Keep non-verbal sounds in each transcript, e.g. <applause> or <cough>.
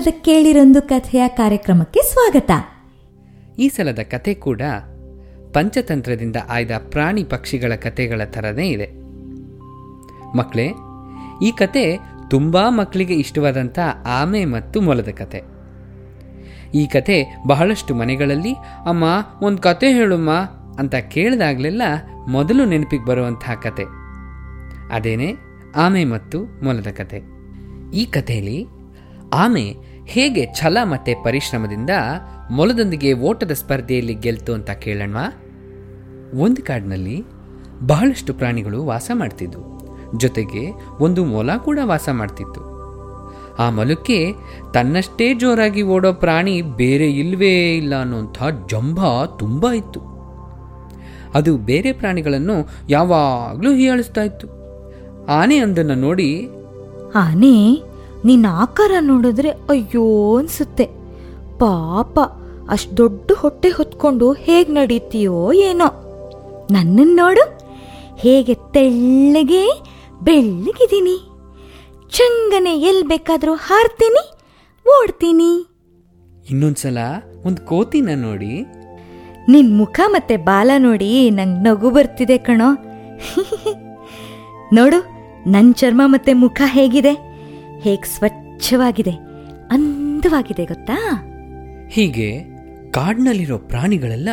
ಸಲದ ಕೇಳಿರೊಂದು ಕಥೆಯ ಕಾರ್ಯಕ್ರಮಕ್ಕೆ ಸ್ವಾಗತ. ಈ ಸಲದ ಕತೆ ಕೂಡ ಪಂಚತಂತ್ರದಿಂದ ಆಯ್ದ ಪ್ರಾಣಿ ಪಕ್ಷಿಗಳ ಕಥೆಗಳ ಥರನೇ ಇದೆ. ಮಕ್ಕಳೇ ಈ ಕತೆ ತುಂಬಾ ಮಕ್ಕಳಿಗೆ ಇಷ್ಟವಾದಂಥ ಆಮೆ ಮತ್ತು ಮೊಲದ ಕತೆ ಈ ಕತೆ ಬಹಳಷ್ಟು ಮನೆಗಳಲ್ಲಿ, ಅಮ್ಮ, ಒಂದು ಕತೆ ಹೇಳುಮ್ಮ ಅಂತ ಕೇಳಿದಾಗಲೆಲ್ಲ ಮೊದಲು ನೆನಪಿಗೆ ಬರುವಂತಹ ಕತೆ ಅದೇನೆ, ಆಮೆ ಮತ್ತು ಮೊಲದ ಕತೆ ಈ ಕಥೆಯಲ್ಲಿ ಆಮೆ ಹೇಗೆ ಛಲ ಮತ್ತು ಪರಿಶ್ರಮದಿಂದ ಮೊಲದೊಂದಿಗೆ ಓಟದ ಸ್ಪರ್ಧೆಯಲ್ಲಿ ಗೆಲ್ತು ಅಂತ ಕೇಳೋಣ ಒಂದು ಕಾಡಿನಲ್ಲಿ ಬಹಳಷ್ಟು ಪ್ರಾಣಿಗಳು ವಾಸ ಮಾಡ್ತಿದ್ವು. ಜೊತೆಗೆ ಒಂದು ಮೊಲ ಕೂಡ ವಾಸ ಮಾಡ್ತಿತ್ತು. ಆ ಮೊಲಕ್ಕೆ ತನ್ನಷ್ಟೇ ಜೋರಾಗಿ ಓಡೋ ಪ್ರಾಣಿ ಬೇರೆ ಇಲ್ವೇ ಇಲ್ಲ ಅನ್ನುವಂಥ ಜಂಬ ತುಂಬ ಇತ್ತು. ಅದು ಬೇರೆ ಪ್ರಾಣಿಗಳನ್ನು ಯಾವಾಗಲೂ ಹೀಯಾಳಿಸ್ತಾ ಇತ್ತು. ಆನೆ ಅಂದನ್ನು ನೋಡಿ ಆನೆ ನಿನ್ನ ಆಕಾರ ನೋಡಿದ್ರೆ ಅಯ್ಯೋ ಅನ್ಸುತ್ತೆ. ಪಾಪ ಅಷ್ಟು ದೊಡ್ಡ ಹೊಟ್ಟೆ ಹೊತ್ಕೊಂಡು ಹೇಗ್ ನಡೀತೀಯೋ ಏನೋ. ನನ್ನನ್ನು ನೋಡು ಹೇಗೆ ತೆಳ್ಳಗೆ ಬೆಳ್ಳಗಿದ್ದೀನಿ. ಚಂಗನೆ ಎಲ್ ಬೇಕಾದ್ರೂ ಹಾರ್ತೀನಿ ಓಡ್ತೀನಿ. ಇನ್ನೊಂದ್ಸಲ ಒಂದು ಕೋತಿನ ನೋಡಿ. ನಿನ್ ಮುಖ ಮತ್ತೆ ಬಾಲ ನೋಡಿ ನಂಗ್ ನಗು ಬರ್ತಿದೆ ಕಣೋ. <laughs> ನೋಡು ನನ್ನ ಚರ್ಮ ಮತ್ತೆ ಮುಖ ಹೇಗಿದೆ? ಹೇಗ್ ಸ್ವಚ್ಛವಾಗಿದೆ ಅಂದವಾಗಿದೆ ಗೊತ್ತಾ? ಹೀಗೆ ಕಾಡಿನಲ್ಲಿರೋ ಪ್ರಾಣಿಗಳೆಲ್ಲ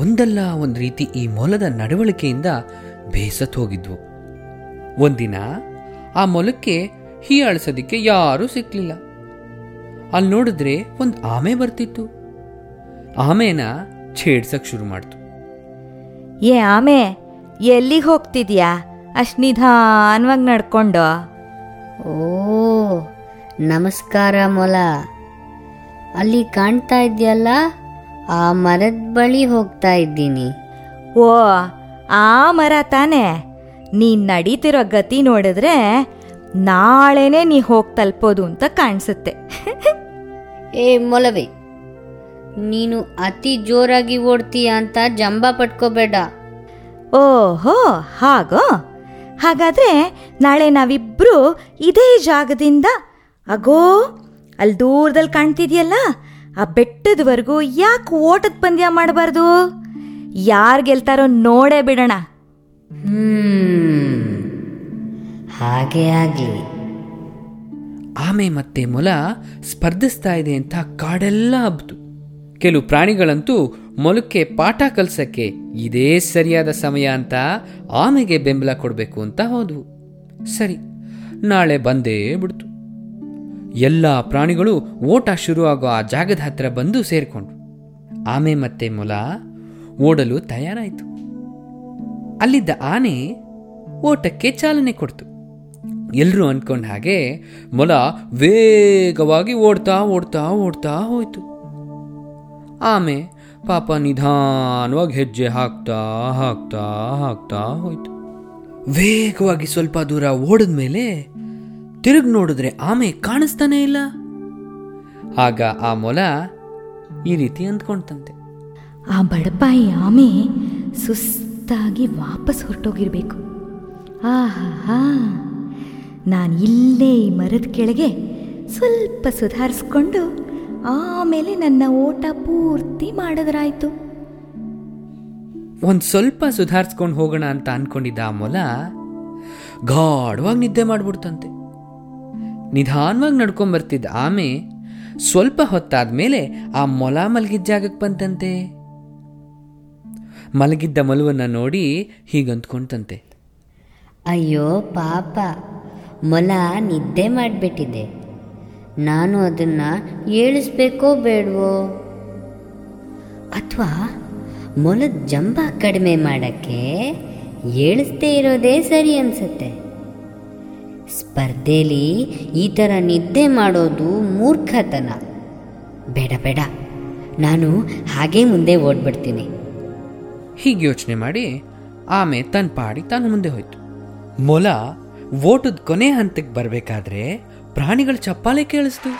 ಒಂದಲ್ಲ ಒಂದು ರೀತಿ ಈ ಮೊಲದ ನಡವಳಿಕೆಯಿಂದ ಬೇಸತ್ ಹೋಗಿದ್ವು. ಒಂದಿನ ಆ ಮೊಲಕ್ಕೆ ಹೀಯಾಳಿಸೋದಿಕ್ಕೆ ಯಾರೂ ಸಿಕ್ಕಲಿಲ್ಲ ಅಲ್ಲಿ ನೋಡಿದ್ರೆ ಒಂದು ಆಮೆ ಬರ್ತಿತ್ತು. ಆಮೆನ ಛೇಡ್ಸಕ್ ಶುರು ಮಾಡ್ತು. ಏ ಆಮೆ ಎಲ್ಲಿಗೆ ಹೋಗ್ತಿದ್ಯಾ? ಅಷ್ಟು ನಿಧಾನವಾಗಿ ನಡ್ಕೊಂಡು. ಓ ನಮಸ್ಕಾರ ಮೊಲ. ಅಲ್ಲಿ ಕಾಣ್ತಾ ಇದೆಯಲ್ಲ ಆ ಮರದ ಬಳಿ ಹೋಗ್ತಾ ಇದ್ದೀನಿ. ಓ ಆ ಮರ ತಾನೆ. ನೀ ನಡೀತಿರೋ ಗತಿ ನೋಡಿದ್ರೆ ನಾಳೆನೆ ನೀ ಹೋಗಿ ತಲುಪೋದು ಅಂತ ಕಾಣಿಸುತ್ತೆ. ಏ ಮೊಲವೆ ನೀನು ಅತಿ ಜೋರಾಗಿ ಓಡ್ತೀಯ ಅಂತ ಜಂಬ ಪಟ್ಕೋಬೇಡ. ಓಹೋ ಹಾಗೋ? ಹಾಗಾದ್ರೆ ನಾಳೆ ನಾವಿಬ್ಬರು ಇದೇ ಜಾಗದಿಂದ ಅಗೋ ಅಲ್ಲಿ ದೂರದಲ್ಲಿ ಕಾಣ್ತಿದ್ಯಲ್ಲ ಆ ಬೆಟ್ಟದವರೆಗೂ ಯಾಕೆ ಓಟದ ಪಂದ್ಯ ಮಾಡಬಾರ್ದು? ಯಾರು ಗೆಲ್ತಾರೋ ನೋಡೇ ಬಿಡೋಣ. ಹ್ಮ್ ಹಾಗೆ ಆಗಲಿ. ಆಮೆ ಮತ್ತೆ ಮೊಲ ಸ್ಪರ್ಧಿಸ್ತಾ ಇದೆ ಅಂತ ಕಾಡೆಲ್ಲ ಹಬ್ಬಿತು ಕೆಲವು ಪ್ರಾಣಿಗಳಂತೂ ಮೊಲಕ್ಕೆ ಪಾಠ ಕಲ್ಸಕ್ಕೆ ಇದೇ ಸರಿಯಾದ ಸಮಯ ಅಂತ ಆಮೆಗೆ ಬೆಂಬಲ ಕೊಡಬೇಕು ಅಂತ ಹೋದ್ವು. ಸರಿ, ನಾಳೆ ಬಂದೇ ಬಿಡ್ತು. ಎಲ್ಲ ಪ್ರಾಣಿಗಳು ಓಟ ಶುರುವಾಗೋ ಆ ಜಾಗದ ಹತ್ರ ಬಂದು ಸೇರಿಕೊಂಡ್ರು. ಆಮೆ ಮತ್ತೆ ಮೊಲ ಓಡಲು ತಯಾರಾಯಿತು. ಅಲ್ಲಿದ್ದ ಆನೆ ಓಟಕ್ಕೆ ಚಾಲನೆ ಕೊಡ್ತು. ಎಲ್ಲರೂ ಅನ್ಕೊಂಡ ಹಾಗೆ ಮೊಲ ವೇಗವಾಗಿ ಓಡ್ತಾ ಓಡ್ತಾ ಓಡ್ತಾ ಹೋಯ್ತು. ಆಮೆ ಪಾಪ ನಿಧಾನವಾಗಿ ಹೆಜ್ಜೆ ಹಾಕ್ತಾ ಹಾಕ್ತಾ ಹಾಕ್ತಾ ಹೋಯ್ತು. ವೇಗವಾಗಿ ಸ್ವಲ್ಪ ದೂರ ಓಡಿದ ಮೇಲೆ ತಿರುಗಿ ನೋಡಿದ್ರೆ ಆಮೆ ಕಾಣಿಸ್ತಾನೇ ಇಲ್ಲ. ಆಗ ಆ ಮೊಲ ಈ ರೀತಿ ಅಂದ್ಕೊಂತಂತೆ ಆ ಬಡಪಾಯಿ ಆಮೆ ಸುಸ್ತಾಗಿ ವಾಪಸ್ ಹೊರಟೋಗಿರ್ಬೇಕು. ಆಹಾ ನಾನು ಇಲ್ಲೇ ಈ ಮರದ ಕೆಳಗೆ ಸ್ವಲ್ಪ ಸುಧಾರಿಸ್ಕೊಂಡು ಆಮೇಲೆ ನನ್ನ ಓಟ ಪೂರ್ತಿ ಮಾಡಿದ್ರಾಯ್ತು. ಒಂದು ಸ್ವಲ್ಪ ಸುಧಾರಿಸ್ಕೊಂಡು ಹೋಗೋಣ ಅಂತ ಅನ್ಕೊಂಡಿದ್ದ ಆ ಮೊಲ ಗಾಢವಾಗಿ ನಿದ್ದೆ ಮಾಡ್ಬಿಡ್ತಂತೆ. ನಿಧಾನವಾಗಿ ನಡ್ಕೊಂಬರ್ತಿದ್ದ ಆಮೆ ಸ್ವಲ್ಪ ಹೊತ್ತಾದ ಮೇಲೆ ಆ ಮೊಲ ಮಲಗಿದ್ದ ಜಾಗಕ್ಕೆ ಬಂತಂತೆ. ಮಲಗಿದ್ದ ಮೊಲವನ್ನ ನೋಡಿ ಹೀಗಂತ್ಕೊಂತಂತೆ ಅಯ್ಯೋ ಪಾಪ ಮೊಲ ನಿದ್ದೆ ಮಾಡಿಬಿಟ್ಟಿದೆ. ನಾನು ಅದನ್ನ ಏಳಿಸ್ಬೇಕೋ ಬೇಡವೋ? ಅಥವಾ ಮೊಲದ ಜಂಬ ಕಡಿಮೆ ಮಾಡೋಕ್ಕೆ ಏಳಿಸ್ದೇ ಇರೋದೇ ಸರಿ ಅನ್ಸುತ್ತೆ. ಸ್ಪರ್ಧೆಲಿ ಈ ಥರ ನಿದ್ದೆ ಮಾಡೋದು ಮೂರ್ಖತನ. ಬೇಡ ಬೇಡ. ನಾನು ಹಾಗೇ ಮುಂದೆ ಓಡ್ಬಿಡ್ತೀನಿ. ಹೀಗೆ ಯೋಚನೆ ಮಾಡಿ ಆಮೆ ತನ್ನ ಪಾಡಿ ತಾನು ಮುಂದೆ ಹೋಯ್ತು. ಮೊಲ ಓಟದ ಕೊನೆ ಹಂತಕ್ಕೆ ಬರಬೇಕಾದ್ರೆ ಪ್ರಾಣಿಗಳ ಚಪ್ಪಾಳೆ ಕೇಳಿಸ್ತು.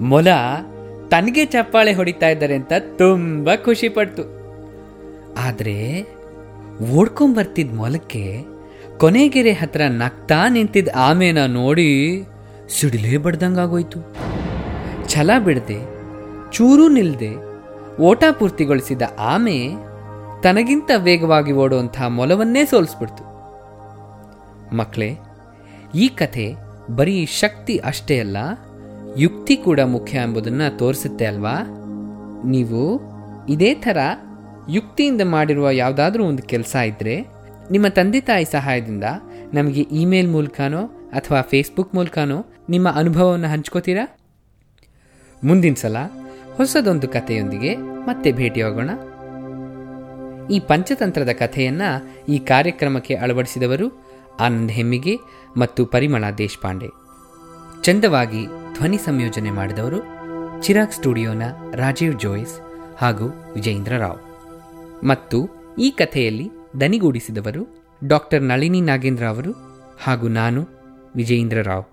ಮೊಲ ತನಗೆ ಚಪ್ಪಾಳೆ ಹೊಡಿತಾ ಇದ್ದಾರೆ ಅಂತ ತುಂಬ ಖುಷಿ ಪಡ್ತು. ಆದ್ರೆ ಓಡ್ಕೊಂಡ್ ಬರ್ತಿದ್ ಮೊಲಕ್ಕೆ ಕೊನೆಗೆರೆ ಹತ್ರ ನಗ್ತಾ ನಿಂತಿದ್ದ ಆಮೆನ ನೋಡಿ ಸಿಡಿಲೇ ಬಡ್ದಂಗಾಗೋಯ್ತು ಛಲ ಬಿಡದೆ, ಚೂರು ನಿಲ್ಲದೆ ಓಟ ಪೂರ್ತಿಗೊಳಿಸಿದ ಆಮೆ ತನಗಿಂತ ವೇಗವಾಗಿ ಓಡುವಂಥ ಮೊಲವನ್ನೇ ಸೋಲಿಸ್ಬಿಡ್ತು. ಮಕ್ಕಳೇ ಈ ಕಥೆ ಬರೀ ಶಕ್ತಿ ಅಷ್ಟೇ ಅಲ್ಲ, ಯುಕ್ತಿ ಕೂಡ ಮುಖ್ಯ ಎಂಬುದನ್ನು ತೋರಿಸುತ್ತೆ ಅಲ್ವಾ? ನೀವು ಇದೇ ಥರ ಯುಕ್ತಿಯಿಂದ ಮಾಡಿರುವ ಯಾವುದಾದ್ರೂ ಒಂದು ಕೆಲಸ ಇದ್ದರೆ ನಿಮ್ಮ ತಂದೆ ತಾಯಿ ಸಹಾಯದಿಂದ ನಮಗೆ ಇಮೇಲ್ ಮೂಲಕನೋ ಅಥವಾ ಫೇಸ್ಬುಕ್ ಮೂಲಕನೋ ನಿಮ್ಮ ಅನುಭವವನ್ನು ಹಂಚ್ಕೋತೀರಾ? ಮುಂದಿನ ಸಲ ಹೊಸದೊಂದು ಕಥೆಯೊಂದಿಗೆ ಮತ್ತೆ ಭೇಟಿಯಾಗೋಣ ಈ ಪಂಚತಂತ್ರದ ಕಥೆಯನ್ನು ಈ ಕಾರ್ಯಕ್ರಮಕ್ಕೆ ಅಳವಡಿಸಿದವರು ಆನಂದ್ ಹೆಮ್ಮಿಗೆ ಮತ್ತು ಪರಿಮಳ ದೇಶಪಾಂಡೆ. ಚಂದವಾಗಿ ಧ್ವನಿ ಸಂಯೋಜನೆ ಮಾಡಿದವರು ಚಿರಾಗ್ ಸ್ಟುಡಿಯೋನ ರಾಜೀವ್ ಜೋಯಿಸ್ ಹಾಗೂ ವಿಜೇಂದ್ರ ರಾವ್. ಮತ್ತು ಈ ಕಥೆಯಲ್ಲಿ ದನಿಗೂಡಿಸಿದವರು ಡಾಕ್ಟರ್ ನಳಿನಿ ನಾಗೇಂದ್ರ ಅವರು ಹಾಗೂ ನಾನು ವಿಜೇಂದ್ರ ರಾವ್.